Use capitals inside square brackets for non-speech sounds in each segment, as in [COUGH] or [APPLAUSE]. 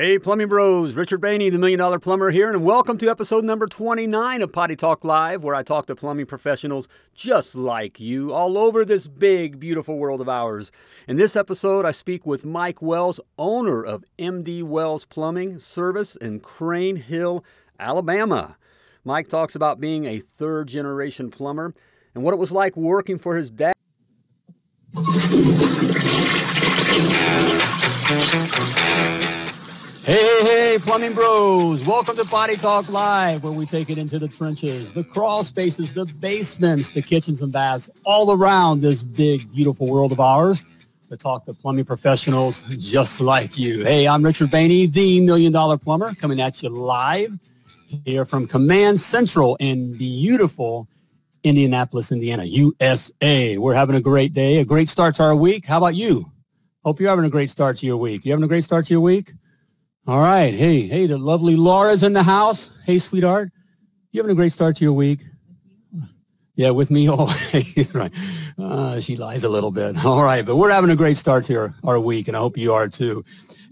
Hey, Plumbing Bros, Richard Bainey, the Million Dollar Plumber here, and welcome to episode number 29 of Potty Talk Live, where I talk to plumbing professionals just like you all over this big, beautiful world of ours. In this episode, I speak with Mike Wells, owner of MD Wells Plumbing Service in Crane Hill, Alabama. Mike talks about being a third generation plumber and what it was like working for his dad. Hey, hey, plumbing bros. Welcome to Potty Talk Live, where we take it into the trenches, the crawl spaces, the basements, the kitchens and baths, all around this big, beautiful world of ours to talk to plumbing professionals just like you. Hey, I'm Richard Bainey, the Million Dollar Plumber, coming at you live here from Command Central in beautiful Indianapolis, Indiana, USA. We're having a great day, a great start to our week. How about you? Hope you're having a great start to your week. You having a great start to your week? All right. Hey, hey, the lovely Laura's in the house. Hey, sweetheart. You having a great start to your week? Yeah, with me [LAUGHS] always. right. Uh, she lies a little bit. All right. But we're having a great start to our, our week, and I hope you are too.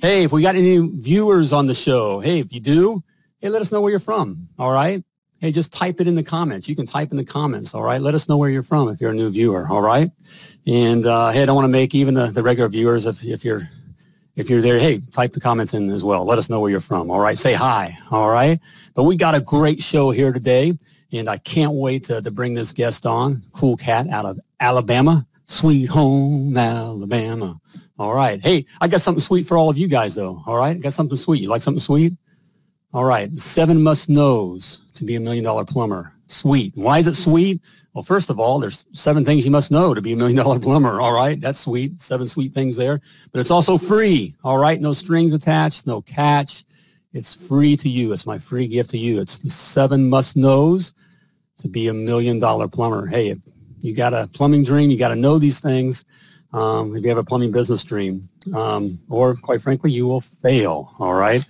Hey, if we got any viewers on the show, hey, if you do, hey, let us know where you're from. All right. Hey, just type it in the comments. You can type in the comments. All right. Let us know where you're from if you're a new viewer. All right. And uh, hey, I don't want to make even the, the regular viewers if, if you're if you're there, hey, type the comments in as well. Let us know where you're from. All right. Say hi. All right. But we got a great show here today. And I can't wait to, to bring this guest on. Cool cat out of Alabama. Sweet home, Alabama. All right. Hey, I got something sweet for all of you guys, though. All right. Got something sweet. You like something sweet? All right. Seven must knows to be a million dollar plumber. Sweet. Why is it sweet? Well, first of all, there's seven things you must know to be a million dollar plumber. All right. That's sweet. Seven sweet things there. But it's also free. All right. No strings attached, no catch. It's free to you. It's my free gift to you. It's the seven must knows to be a million dollar plumber. Hey, if you got a plumbing dream, you got to know these things. Um, if you have a plumbing business dream, um, or quite frankly, you will fail. All right.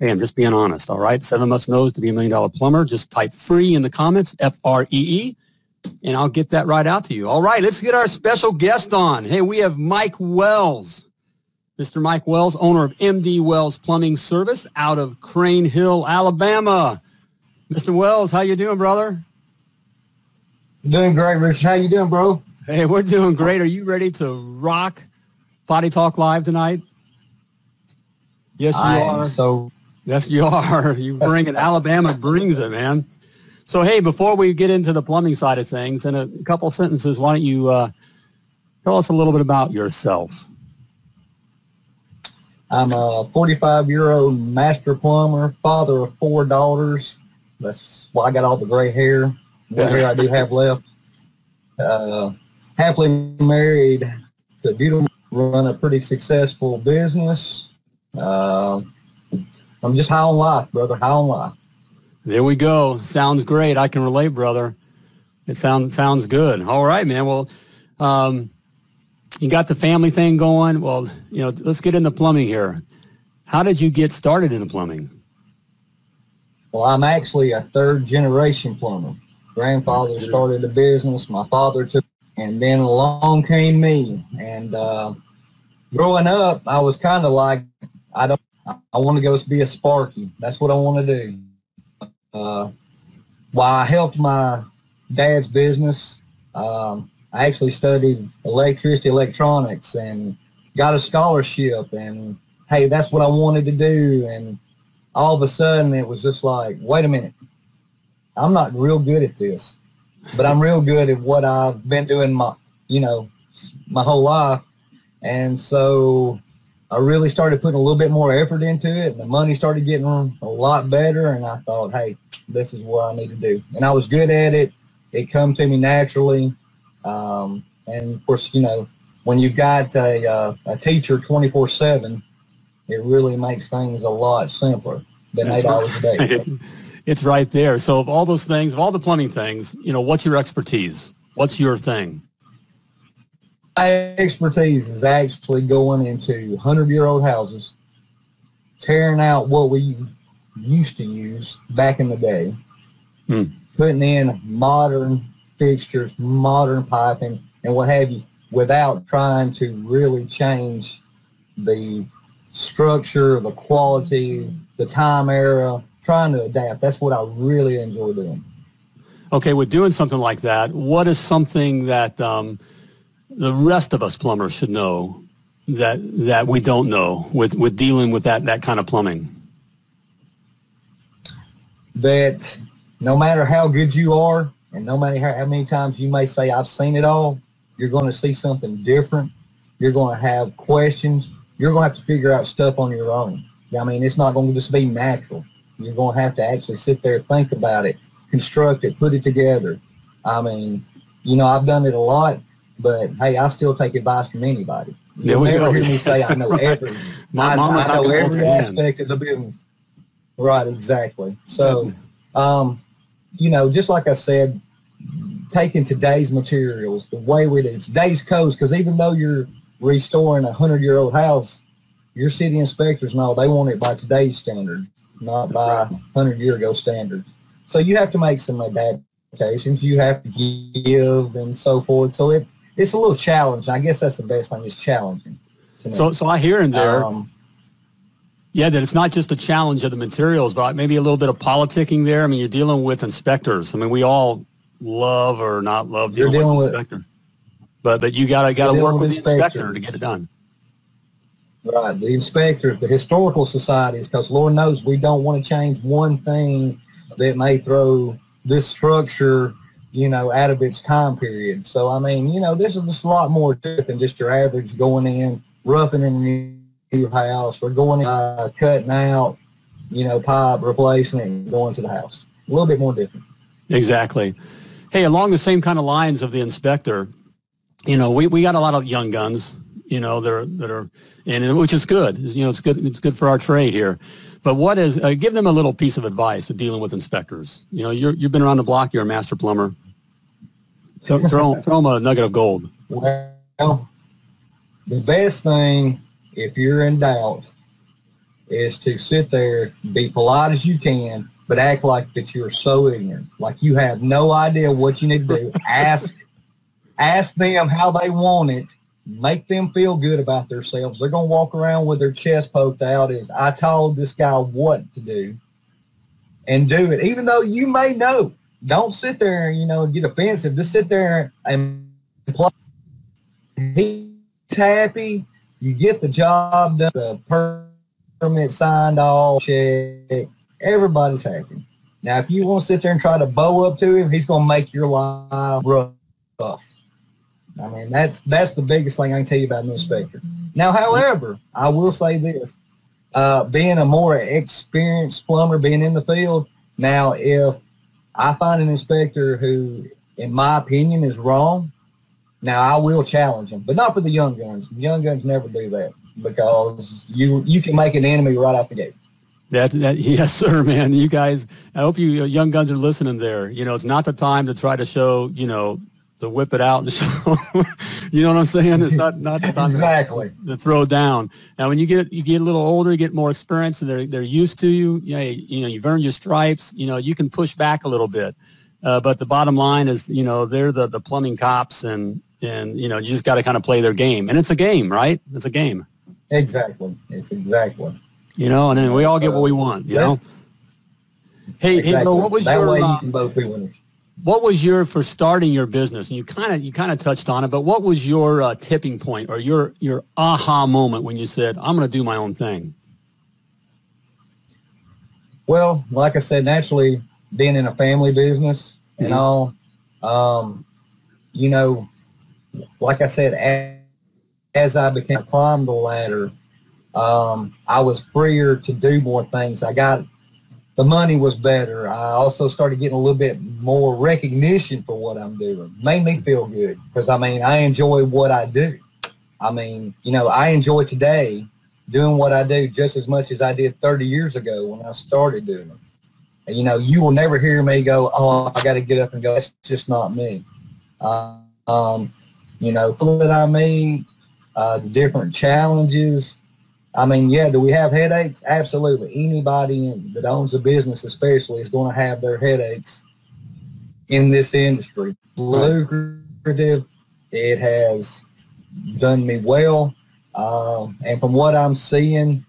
Hey, I'm just being honest. All right. Seven must knows to be a million dollar plumber. Just type free in the comments, F R E E and I'll get that right out to you. All right, let's get our special guest on. Hey, we have Mike Wells. Mr. Mike Wells, owner of MD Wells Plumbing Service out of Crane Hill, Alabama. Mr. Wells, how you doing, brother? Doing great, Rich. How you doing, bro? Hey, we're doing great. Are you ready to rock Potty Talk Live tonight? Yes, you I are. so yes, you are. [LAUGHS] You bring it. Alabama brings it, man. So, hey, before we get into the plumbing side of things, in a couple sentences, why don't you uh, tell us a little bit about yourself? I'm a 45 year old master plumber, father of four daughters. That's why I got all the gray hair, what hair I do have [LAUGHS] left. Uh, happily married to a beautiful, run a pretty successful business. Uh, I'm just high on life, brother. High on life. There we go. Sounds great. I can relate, brother. It sounds sounds good. All right, man. Well, um, you got the family thing going. Well, you know, let's get into plumbing here. How did you get started in the plumbing? Well, I'm actually a third generation plumber. Grandfather started a business. My father took, and then along came me. And uh, growing up, I was kind of like, I don't, I want to go be a Sparky. That's what I want to do. Uh, while I helped my dad's business, um, I actually studied electricity, electronics, and got a scholarship. And hey, that's what I wanted to do. And all of a sudden, it was just like, wait a minute, I'm not real good at this, but I'm real good at what I've been doing my, you know, my whole life. And so I really started putting a little bit more effort into it. And the money started getting a lot better. And I thought, hey, this is what I need to do. And I was good at it. It come to me naturally. Um, and of course, you know, when you've got a, uh, a teacher 24 seven, it really makes things a lot simpler than That's eight hours a day. [LAUGHS] It's right there. So of all those things, of all the plumbing things, you know, what's your expertise? What's your thing? My expertise is actually going into 100 year old houses, tearing out what we used to use back in the day, Hmm. putting in modern fixtures, modern piping, and what have you, without trying to really change the structure, the quality, the time era, trying to adapt. That's what I really enjoy doing. Okay, with doing something like that, what is something that um, the rest of us plumbers should know that that we don't know with, with dealing with that, that kind of plumbing? That no matter how good you are, and no matter how, how many times you may say, I've seen it all, you're going to see something different. You're going to have questions. You're going to have to figure out stuff on your own. I mean, it's not going to just be natural. You're going to have to actually sit there, think about it, construct it, put it together. I mean, you know, I've done it a lot, but hey, I still take advice from anybody. You'll Yeah, never hear me say I know [LAUGHS] every, My I, mama's I know every aspect of the business. Right, exactly. So, um, you know, just like I said, taking today's materials, the way we do today's codes, because even though you're restoring a hundred year old house, your city inspectors know they want it by today's standard, not by hundred year ago standards. So you have to make some adaptations. You have to give and so forth. So it's it's a little challenging. I guess that's the best thing. It's challenging. So, so I hear in there, Um, yeah, that it's not just the challenge of the materials, but maybe a little bit of politicking there. I mean, you're dealing with inspectors. I mean, we all love or not love dealing, dealing with with- inspector. But but you gotta gotta work with with the inspector to get it done. Right, the inspectors, the historical societies, because Lord knows we don't want to change one thing that may throw this structure, you know, out of its time period. So I mean, you know, this is just a lot more than just your average going in, roughing in new house, or going in, uh, cutting out, you know, pipe, replacing it, and going to the house. A little bit more different. Exactly. Hey, along the same kind of lines of the inspector, you know, we, we got a lot of young guns, you know, that are, that are, and which is good. You know, it's good. It's good for our trade here. But what is, uh, give them a little piece of advice of dealing with inspectors. You know, you're, you've been around the block. You're a master plumber. So throw, throw them a nugget of gold. Well, the best thing, if you're in doubt, is to sit there, be polite as you can, but act like that you're so ignorant, like you have no idea what you need to do. [LAUGHS] ask, ask them how they want it. Make them feel good about themselves. They're gonna walk around with their chest poked out. Is I told this guy what to do, and do it, even though you may know. Don't sit there and you know get offensive. Just sit there and play he's happy. You get the job done, the permit signed, all check. Everybody's happy. Now, if you want to sit there and try to bow up to him, he's going to make your life rough. I mean, that's that's the biggest thing I can tell you about an inspector. Now, however, I will say this: uh, being a more experienced plumber, being in the field. Now, if I find an inspector who, in my opinion, is wrong, now I will challenge him, but not for the young guns. Young guns never do that because you you can make an enemy right out the gate. That, that [LAUGHS] yes, sir, man. You guys, I hope you young guns are listening there. You know, it's not the time to try to show, you know, to whip it out and show. [LAUGHS] you know what I'm saying? It's not not the time Exactly. to, throw down. Now, when you get you get a little older, you get more experience, and they're they're used to you. You know, you know, you've earned your stripes. You know, you can push back a little bit. Uh, but the bottom line is, you know, they're the the plumbing cops, and and you know, you just got to kind of play their game, and it's a game, right? It's a game. Exactly. It's exactly. You know, and then we all get what we want. You Yeah. know. Hey, exactly. hey, Bill, what was that your way you uh, can both be winners. What was your for starting your business? And you kind of you kind of touched on it, but what was your uh, tipping point or your your aha moment when you said, "I'm going to do my own thing"? Well, like I said, naturally being in a family business Mhm. and all, um, you know, like I said, as, as I became climbed the ladder, um, I was freer to do more things. I got the money was better. I also started getting a little bit more recognition for what I'm doing. Made me feel good because I mean I enjoy what I do. I mean, you know, I enjoy today doing what I do just as much as I did 30 years ago when I started doing it. And, you know, you will never hear me go, oh, I got to get up and go. That's just not me. Uh, um, you know, people that I meet, uh, the different challenges. I mean, yeah, do we have headaches? Absolutely. Anybody that owns a business especially is going to have their headaches in this industry. Lucrative. It has done me well. Uh, and from what I'm seeing,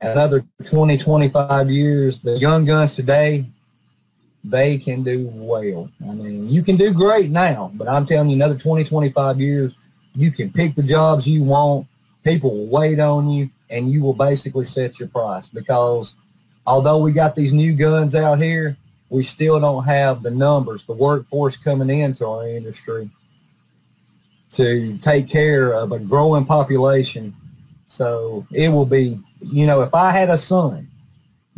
another 20, 25 years, the young guns today, they can do well. I mean, you can do great now, but I'm telling you, another 20, 25 years, you can pick the jobs you want. People will wait on you, and you will basically set your price because although we got these new guns out here, we still don't have the numbers, the workforce coming into our industry to take care of a growing population. So it will be, you know, if I had a son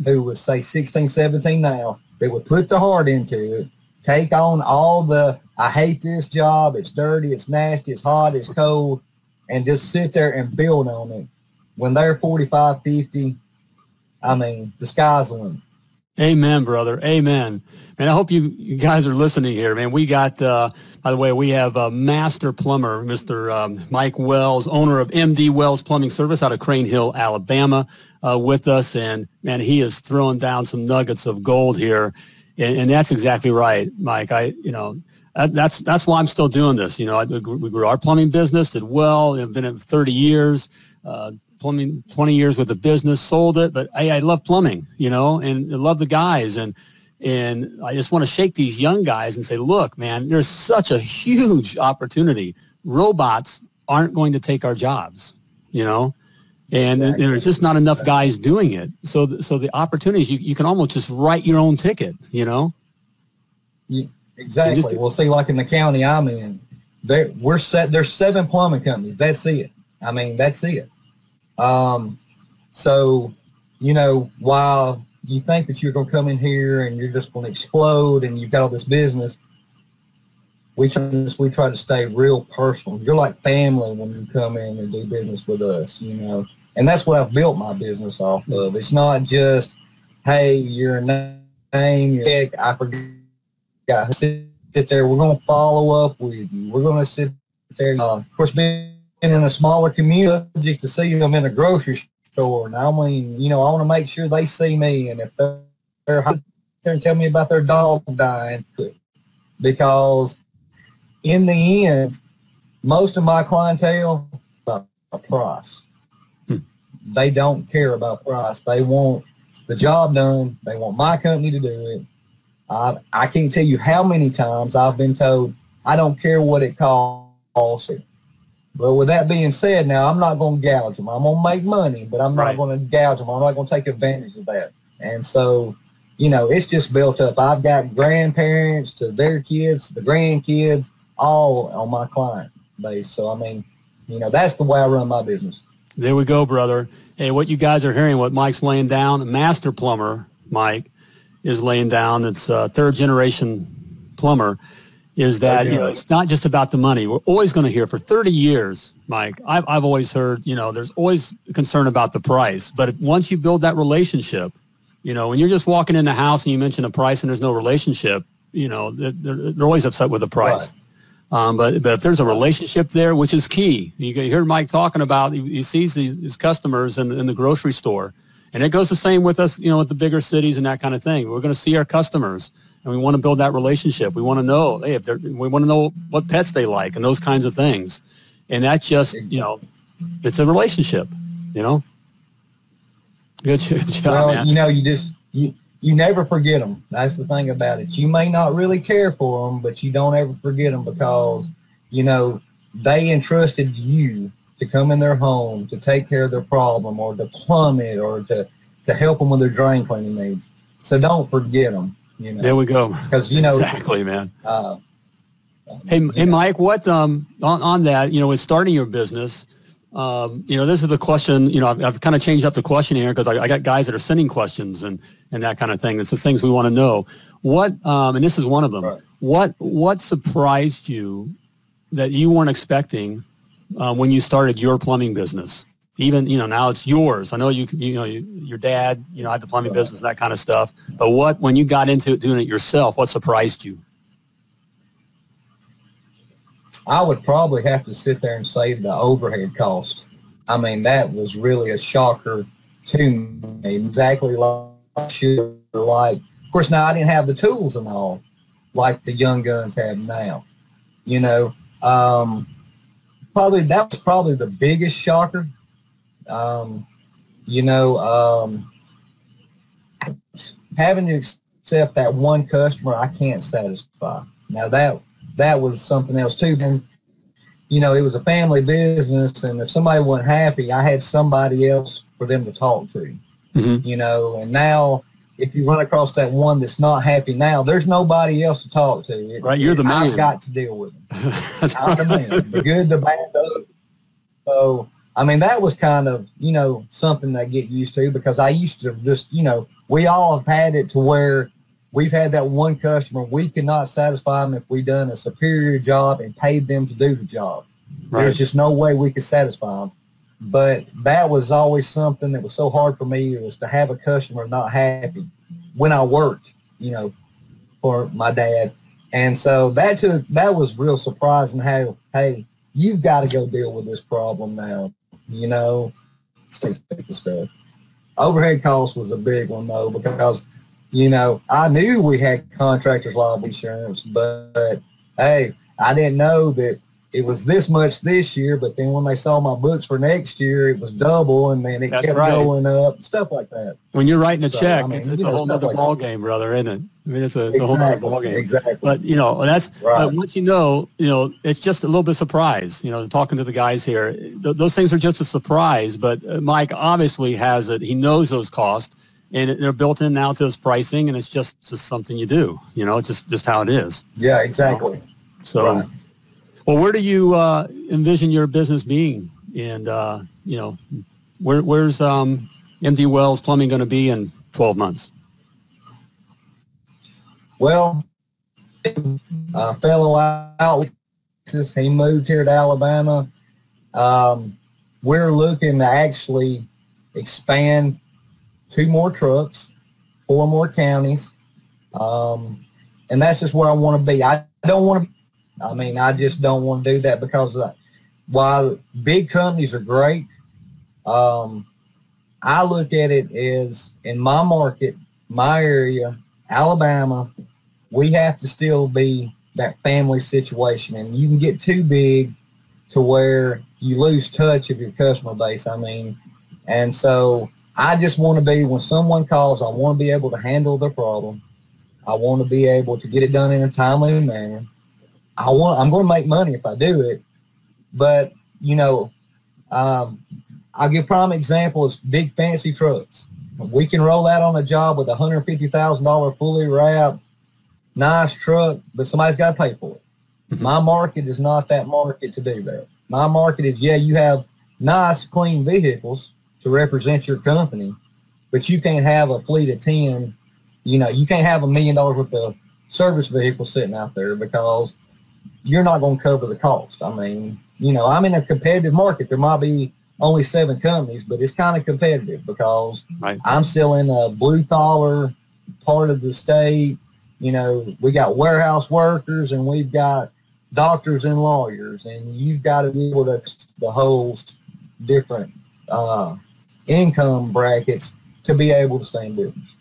who was say 16, 17 now, that would put the heart into it, take on all the, I hate this job, it's dirty, it's nasty, it's hot, it's cold, and just sit there and build on it. When they're 45, 50, I mean, the sky's the limit. Amen, brother. Amen. And I hope you, you guys are listening here, man. We got, uh, by the way, we have a master plumber, Mr. Um, Mike Wells, owner of MD Wells Plumbing Service out of Crane Hill, Alabama, uh, with us. And man, he is throwing down some nuggets of gold here. And, and that's exactly right, Mike. I, you know, that, that's, that's why I'm still doing this. You know, I, we grew our plumbing business, did well. I've been at 30 years. Uh, plumbing 20 years with the business, sold it, but hey, I love plumbing, you know, and I love the guys. And, and I just want to shake these young guys and say, look, man, there's such a huge opportunity. Robots aren't going to take our jobs, you know, and exactly. there's just not enough guys doing it. So, the, so the opportunities, you, you can almost just write your own ticket, you know? Yeah, exactly. Just, well, see, like in the county I'm in, there we're set. There's seven plumbing companies. That's it. I mean, that's it. Um, so, you know, while you think that you're going to come in here and you're just going to explode and you've got all this business, we try, we try to stay real personal. You're like family when you come in and do business with us, you know. And that's what I've built my business off of. It's not just, hey, your name, your heck, I forgot. Sit there. We're going to follow up with you. We're going to sit there. Uh, of course, being in a smaller community to see them in a grocery store. Now, I mean, you know, I want to make sure they see me, and if they're, they're there and tell me about their dog dying, because in the end, most of my clientele about price. Hmm. They don't care about price. They want the job done. They want my company to do it. I, I can't tell you how many times I've been told, I don't care what it costs. But with that being said, now I'm not going to gouge them. I'm going to make money, but I'm not right. going to gouge them. I'm not going to take advantage of that. And so, you know, it's just built up. I've got grandparents to their kids, the grandkids, all on my client base. So, I mean, you know, that's the way I run my business. There we go, brother. Hey, what you guys are hearing, what Mike's laying down, master plumber, Mike, is laying down. It's a third generation plumber is that you know it's not just about the money. We're always going to hear for 30 years, Mike. I've I've always heard you know there's always concern about the price, but if, once you build that relationship, you know when you're just walking in the house and you mention the price and there's no relationship, you know they're, they're always upset with the price. Right. Um, but but if there's a relationship there, which is key, you, you hear Mike talking about he, he sees these, his customers in, in the grocery store, and it goes the same with us, you know, with the bigger cities and that kind of thing. We're going to see our customers and we want to build that relationship. We want to know, hey, if they're, we want to know what pets they like and those kinds of things. And that just, you know, it's a relationship, you know. Good, job, well, man. you know, you just you you never forget them. That's the thing about it. You may not really care for them, but you don't ever forget them because you know they entrusted you to come in their home to take care of their problem or to plumb it or to to help them with their drain cleaning needs. So don't forget them. You know? There we go. Because you know exactly, man. Uh, hey, hey, Mike. What um on, on that? You know, with starting your business, um, you know, this is the question. You know, I've, I've kind of changed up the question here because I, I, got guys that are sending questions and and that kind of thing. It's the things we want to know. What um, and this is one of them. Right. What what surprised you that you weren't expecting uh, when you started your plumbing business? even you know now it's yours. I know you you know you, your dad you know had the plumbing business that kind of stuff. But what when you got into it, doing it yourself, what surprised you? I would probably have to sit there and say the overhead cost. I mean that was really a shocker to me. Exactly like you like. Of course, now I didn't have the tools and all like the young guns have now. You know, um, probably that was probably the biggest shocker. Um, you know, um, having to accept that one customer I can't satisfy. Now that that was something else too. Then, you know, it was a family business, and if somebody wasn't happy, I had somebody else for them to talk to. Mm-hmm. You know, and now if you run across that one that's not happy now, there's nobody else to talk to. It, right, you're the man. I've got to deal with them. [LAUGHS] I'm the man. The good, the bad, the. So, I mean, that was kind of, you know, something I get used to because I used to just, you know, we all have had it to where we've had that one customer, we cannot satisfy them if we done a superior job and paid them to do the job. Right. There's just no way we could satisfy them. But that was always something that was so hard for me was to have a customer not happy when I worked, you know, for my dad. And so that took that was real surprising how hey, you've got to go deal with this problem now. You know, stuff. Overhead costs was a big one though because you know I knew we had contractors liability insurance, but hey, I didn't know that it was this much this year, but then when they saw my books for next year, it was double, and then it That's kept right. going up, stuff like that. When you're writing a so, check, I mean, it's, it's a whole other like ball that. game, brother, isn't it? I mean, it's a, it's exactly, a whole other ball game. Exactly. But you know, that's right. but once you know, you know, it's just a little bit of surprise. You know, talking to the guys here, th- those things are just a surprise. But uh, Mike obviously has it. He knows those costs, and they're built in now to his pricing, and it's just just something you do. You know, it's just just how it is. Yeah, exactly. So. Right well, where do you uh, envision your business being? And, uh, you know, where, where's um, MD Wells Plumbing going to be in 12 months? Well, a fellow out, he moved here to Alabama. Um, we're looking to actually expand two more trucks, four more counties. Um, and that's just where I want to be. I don't want to I mean, I just don't want to do that because uh, while big companies are great, um, I look at it as in my market, my area, Alabama, we have to still be that family situation. And you can get too big to where you lose touch of your customer base. I mean, and so I just want to be, when someone calls, I want to be able to handle their problem. I want to be able to get it done in a timely manner. I want I'm going to make money if I do it, but you know, um, I'll give prime examples: big fancy trucks. We can roll out on a job with a hundred fifty thousand dollar fully wrapped, nice truck, but somebody's got to pay for it. Mm-hmm. My market is not that market to do that. My market is yeah, you have nice, clean vehicles to represent your company, but you can't have a fleet of ten. You know, you can't have a million dollars worth of service vehicles sitting out there because you're not going to cover the cost. I mean, you know, I'm in a competitive market. There might be only seven companies, but it's kind of competitive because right. I'm still in a blue collar part of the state. You know, we got warehouse workers and we've got doctors and lawyers, and you've got to be able to the whole different uh, income brackets to be able to stay in business.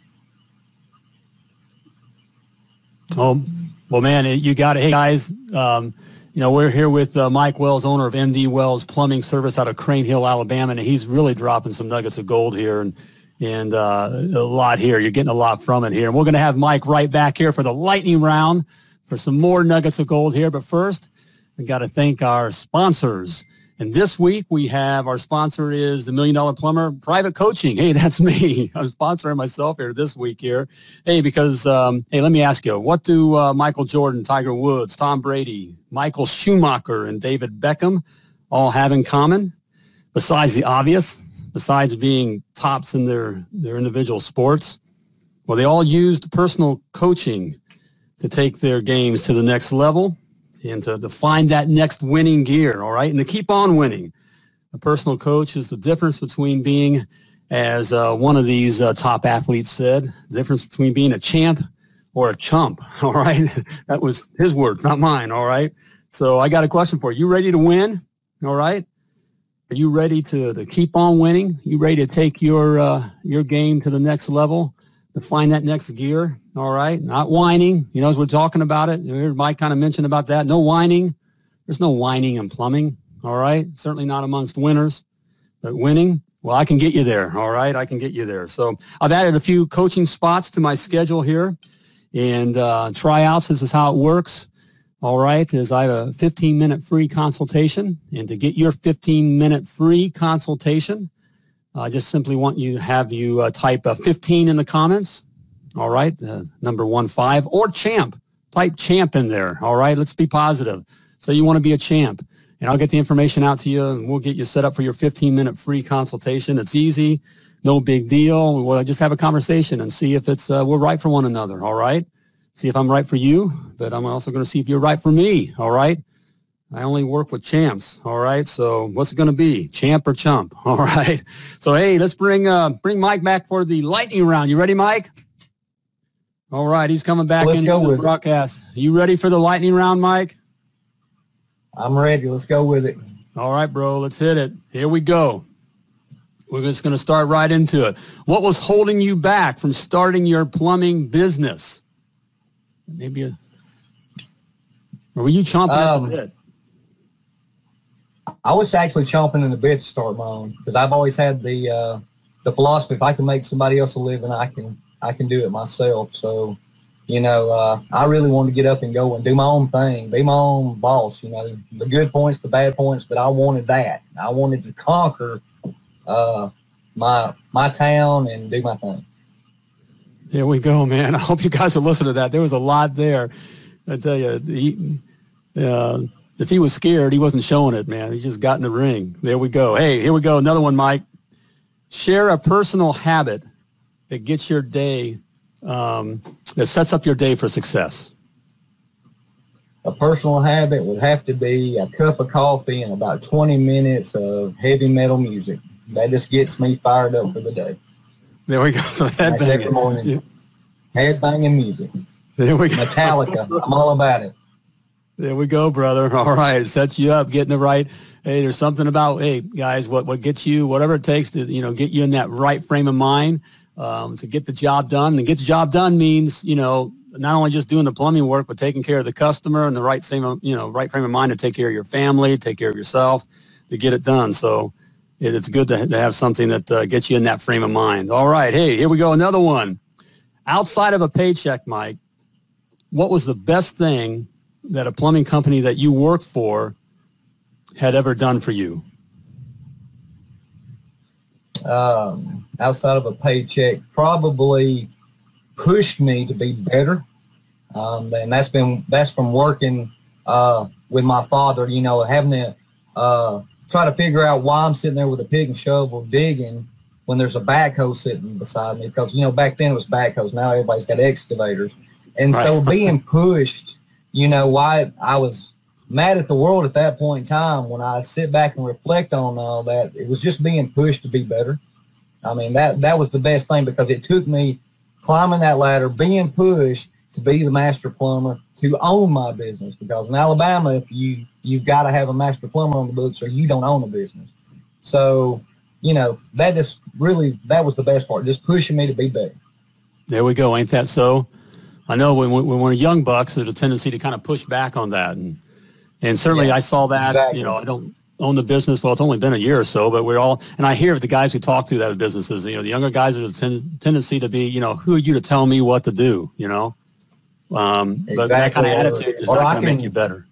Oh, well, man, you got it. Hey, guys, um, you know, we're here with uh, Mike Wells, owner of MD Wells Plumbing Service out of Crane Hill, Alabama, and he's really dropping some nuggets of gold here and and uh, a lot here. You're getting a lot from it here. And we're going to have Mike right back here for the lightning round for some more nuggets of gold here. But first, we got to thank our sponsors. And this week we have our sponsor is the Million Dollar Plumber Private Coaching. Hey, [LAUGHS] that's me. I'm sponsoring myself here this week here. Hey, because um, hey, let me ask you, what do uh, Michael Jordan, Tiger Woods, Tom Brady, Michael Schumacher, and David Beckham all have in common? Besides the obvious, besides being tops in their their individual sports, well, they all used personal coaching to take their games to the next level and to, to find that next winning gear, all right, and to keep on winning. A personal coach is the difference between being, as uh, one of these uh, top athletes said, the difference between being a champ or a chump, [LAUGHS] all right? that was his word, not mine, all right? So I got a question for you. You ready to win, all right? Are you ready to, to keep on winning? You ready to take your uh, your game to the next level? To find that next gear. All right. Not whining. You know, as we're talking about it, Mike kind of mentioned about that. No whining. There's no whining in plumbing. All right. Certainly not amongst winners, but winning, well, I can get you there. All right. I can get you there. So I've added a few coaching spots to my schedule here and uh, tryouts. This is how it works. All right. Is I have a 15 minute free consultation and to get your 15 minute free consultation, I just simply want you to have you uh, type uh, 15 in the comments. All right. Uh, number one five or champ. Type champ in there. All right. Let's be positive. So you want to be a champ and I'll get the information out to you and we'll get you set up for your 15 minute free consultation. It's easy, no big deal. We'll just have a conversation and see if it's uh, we're right for one another. All right. See if I'm right for you, but I'm also going to see if you're right for me. All right. I only work with champs. All right. So what's it going to be? Champ or chump? [LAUGHS] All right. So hey, let's bring uh, bring Mike back for the lightning round. You ready, Mike? All right. He's coming back Let's into go the with it. broadcast. You ready for the lightning round, Mike? I'm ready. Let's go with it. All right, bro, let's hit it. Here we go. We're just going to start right into it. What was holding you back from starting your plumbing business? Maybe a, or were you chomping at Um, the bit? I was actually chomping in the bit to start my own because I've always had the uh, the philosophy if I can make somebody else a living, I can I can do it myself. So, you know, uh, I really wanted to get up and go and do my own thing, be my own boss. You know, the good points, the bad points, but I wanted that. I wanted to conquer uh, my my town and do my thing. Here we go, man. [LAUGHS] I hope you guys are listening to that. There was a lot there. I tell you, he, uh, if he was scared, he wasn't showing it, man. He just got in the ring. There we go. Hey, here we go. Another one, Mike. Share a personal habit that gets your day, um, that sets up your day for success. A personal habit would have to be a cup of coffee and about 20 minutes of heavy metal music. That just gets me fired up for the day. There we go. [LAUGHS] So That's every headbanging. morning. Headbanging music. There we go. Metallica. I'm all about it. There we go, brother. [LAUGHS] All right, sets you up, getting the right. Hey, there's something about hey guys, what what gets you, whatever it takes to you know get you in that right frame of mind um, to get the job done. And get the job done means you know not only just doing the plumbing work, but taking care of the customer and the right same you know right frame of mind to take care of your family, take care of yourself, to get it done. So it, it's good to, to have something that uh, gets you in that frame of mind. All right, hey, here we go, another one. Outside of a paycheck, Mike, what was the best thing that a plumbing company that you work for had ever done for you? Um, outside of a paycheck, probably pushed me to be better. Um, and that's been that's from working uh, with my father. You know, having to uh, try to figure out why I'm sitting there with a pick and shovel digging when there's a backhoe sitting beside me. Because you know, back then it was backhoes. Now everybody's got excavators. And so being pushed, you know, why I was mad at the world at that point in time when I sit back and reflect on all that, it was just being pushed to be better. I mean, that that was the best thing because it took me climbing that ladder, being pushed to be the master plumber, to own my business. Because in Alabama, if you you've got to have a master plumber on the books or you don't own a business. So, you know, that just really that was the best part, just pushing me to be better. There we go. Ain't that so? I know when, when we're young bucks, there's a tendency to kind of push back on that. And, and certainly Yeah, I saw that, exactly. you know, I don't own the business. Well, it's only been a year or so, but we're all, and I hear the guys who talk to that have businesses, you know, the younger guys, there's a ten, tendency to be, you know, who are you to tell me what to do, you know? Um, But that kind of attitude is Or not going to make you better.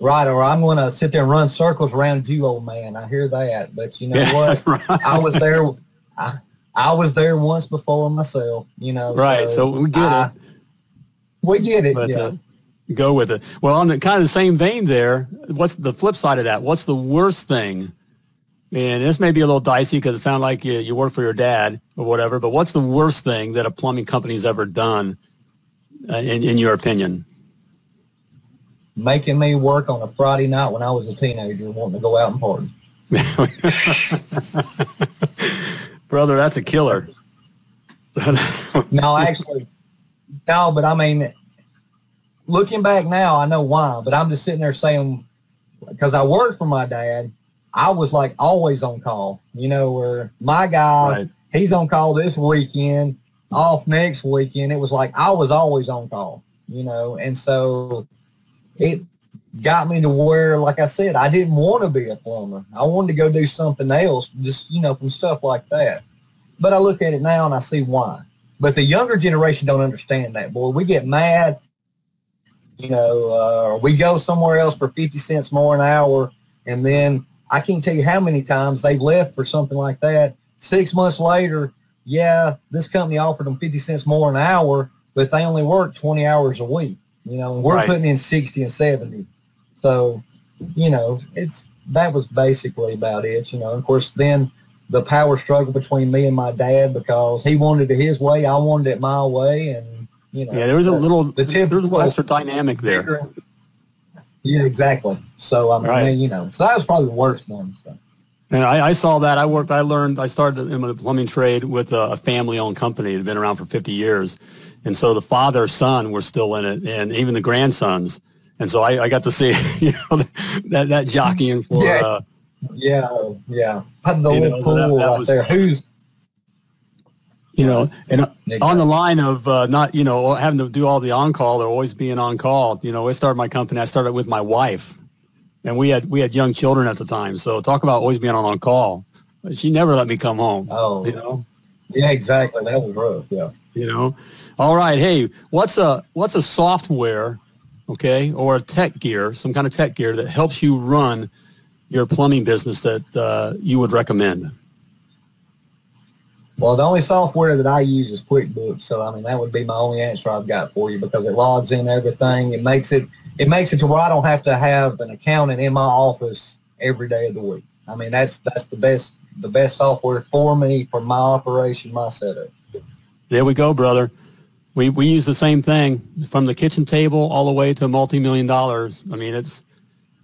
Right, or I'm going to sit there and run circles around you, old man. I hear that, but you know [LAUGHS] Yeah, what? right. I was there. I, I was there once before myself. You know. Right, so we get I- it. We get it. but yeah. uh, go with it. Well, on the kind of the same vein there, what's the flip side of that? What's the worst thing? And this may be a little dicey because it sounded like you, you work for your dad or whatever, but what's the worst thing that a plumbing company's ever done, uh, in, in your opinion? Making me work on a Friday night when I was a teenager, wanting to go out and party. [LAUGHS] [LAUGHS] Brother, that's a killer. No, actually, no. But I mean, looking back now, I know why. But I'm just sitting there saying, because I worked for my dad, I was like always on call. You know, where my guy, right. he's on call this weekend, off next weekend. It was like I was always on call, you know, and so it got me to where, like I said, I didn't want to be a plumber. I wanted to go do something else, just, you know, from stuff like that. But I look at it now and I see why. But the younger generation don't understand that, boy. We get mad, you know, uh, we go somewhere else for 50 cents more an hour. And then I can't tell you how many times they've left for something like that. Six months later, yeah, this company offered them 50 cents more an hour, but they only work 20 hours a week. You know, we're right. putting in 60 and 70. So, you know, it's that was basically about it. You know, of course, then the power struggle between me and my dad because he wanted it his way, I wanted it my way, and you know. Yeah, there was a little the tip, there was a little extra dynamic there. Yeah, exactly. So I mean, right. you know, so that was probably the worst one. So. And I, I, saw that. I worked. I learned. I started in the plumbing trade with a, a family-owned company that had been around for 50 years, and so the father, son were still in it, and even the grandsons. And so I, I got to see, [LAUGHS] you know, that that jockeying for. Yeah, uh, yeah, yeah. Putting the little pool that, that was, there. Who's you know, and on the line of uh, not, you know, having to do all the on call or always being on call. You know, I started my company. I started with my wife, and we had we had young children at the time. So talk about always being on on call. She never let me come home. Oh, you know. Yeah, exactly. That was rough. Yeah. You know. All right. Hey, what's a what's a software, okay, or a tech gear, some kind of tech gear that helps you run your plumbing business that uh, you would recommend? Well, the only software that I use is QuickBooks, so I mean that would be my only answer I've got for you because it logs in everything. It makes it it makes it to where I don't have to have an accountant in my office every day of the week. I mean that's that's the best the best software for me for my operation, my setup. There we go, brother. We we use the same thing from the kitchen table all the way to multi-million dollars. I mean it's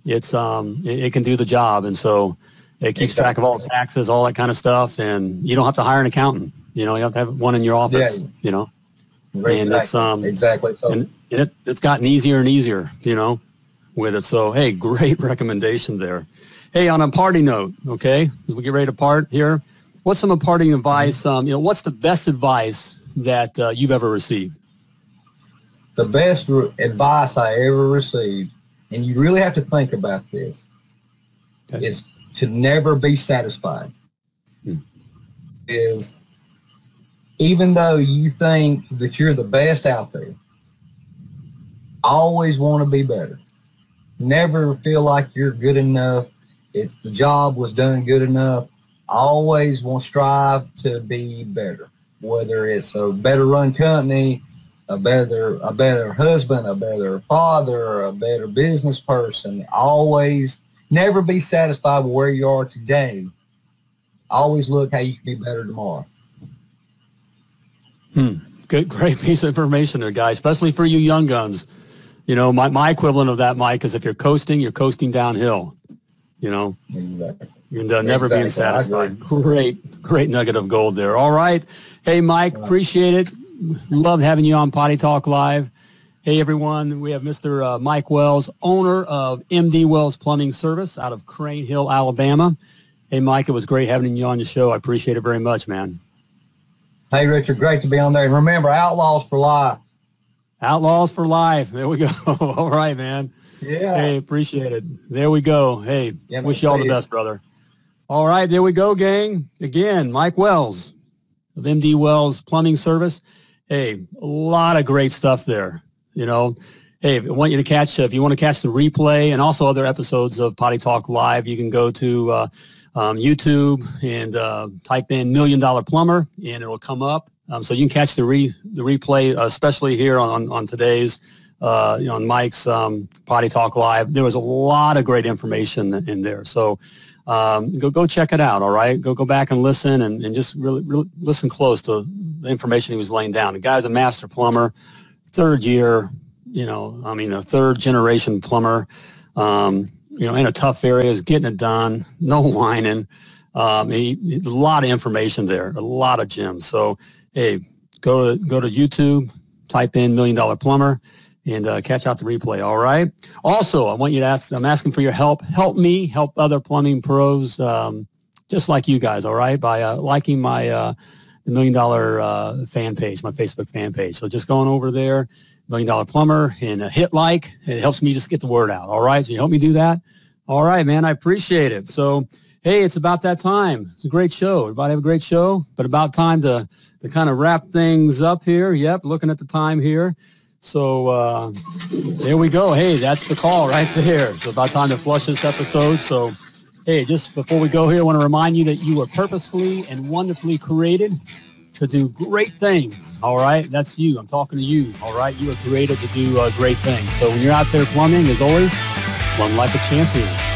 it's um it, it can do the job, and so it keeps exactly. track of all taxes, all that kind of stuff, and you don't have to hire an accountant. You know, you have to have one in your office. Yeah. You know, right, and exactly. it's um exactly so. And it, it's gotten easier and easier. You know, with it. So hey, [LAUGHS] great recommendation there. Hey, on a party note, okay, as we get ready to part here, what's some parting advice? Mm-hmm. Um, you know, what's the best advice that uh, you've ever received? The best re- advice I ever received, and you really have to think about this, okay. is to never be satisfied hmm. is even though you think that you're the best out there, always want to be better. Never feel like you're good enough. If the job was done good enough. Always want to strive to be better. Whether it's a better run company, a better a better husband, a better father, a better business person. Always Never be satisfied with where you are today. Always look how you can be better tomorrow. Hmm. Good, great [LAUGHS] piece of information there, guys, especially for you young guns. You know, my, my equivalent of that, Mike, is if you're coasting, you're coasting downhill. You know, exactly. you're never exactly. being satisfied. Great, great nugget of gold there. All right. Hey, Mike, appreciate it. Love having you on Potty Talk Live. Hey everyone, we have Mr. Uh, Mike Wells, owner of MD Wells Plumbing Service out of Crane Hill, Alabama. Hey Mike, it was great having you on the show. I appreciate it very much, man. Hey Richard, great to be on there. And remember, outlaws for life. Outlaws for life. There we go. [LAUGHS] all right, man. Yeah. Hey, appreciate it. There we go. Hey, yeah, wish you all the best, brother. All right, there we go, gang. Again, Mike Wells of MD Wells Plumbing Service. Hey, a lot of great stuff there. You know, hey, I want you to catch, if you want to catch the replay and also other episodes of Potty Talk Live, you can go to uh, um, YouTube and uh, type in Million Dollar Plumber and it'll come up. Um, so you can catch the, re- the replay, uh, especially here on, on, on today's, uh, you know, on Mike's um, Potty Talk Live. There was a lot of great information in there. So um, go go check it out. All right, go go back and listen and, and just really, really listen close to the information he was laying down. The guy's a master plumber third year, you know, I mean, a third generation plumber, um, you know, in a tough area is getting it done, no [LAUGHS] whining. Um, he, a lot of information there, a lot of gems. So, hey, go to, go to YouTube, type in Million Dollar Plumber, and uh, catch out the replay. All right. Also, I want you to ask. I'm asking for your help. Help me help other plumbing pros, um, just like you guys. All right, by uh, liking my uh, Million Dollar uh, fan page, my Facebook fan page. So just going over there, Million Dollar Plumber, and uh, hit like. It helps me just get the word out. All right. So you help me do that. All right, man. I appreciate it. So, hey, it's about that time. It's a great show. Everybody have a great show, but about time to, to kind of wrap things up here. Yep. Looking at the time here. So uh, there we go. Hey, that's the call right there. So about time to flush this episode. So hey, just before we go here, I want to remind you that you were purposefully and wonderfully created to do great things. All right, that's you. I'm talking to you. All right, you are created to do uh, great things. So when you're out there plumbing, as always, plumb like a champion.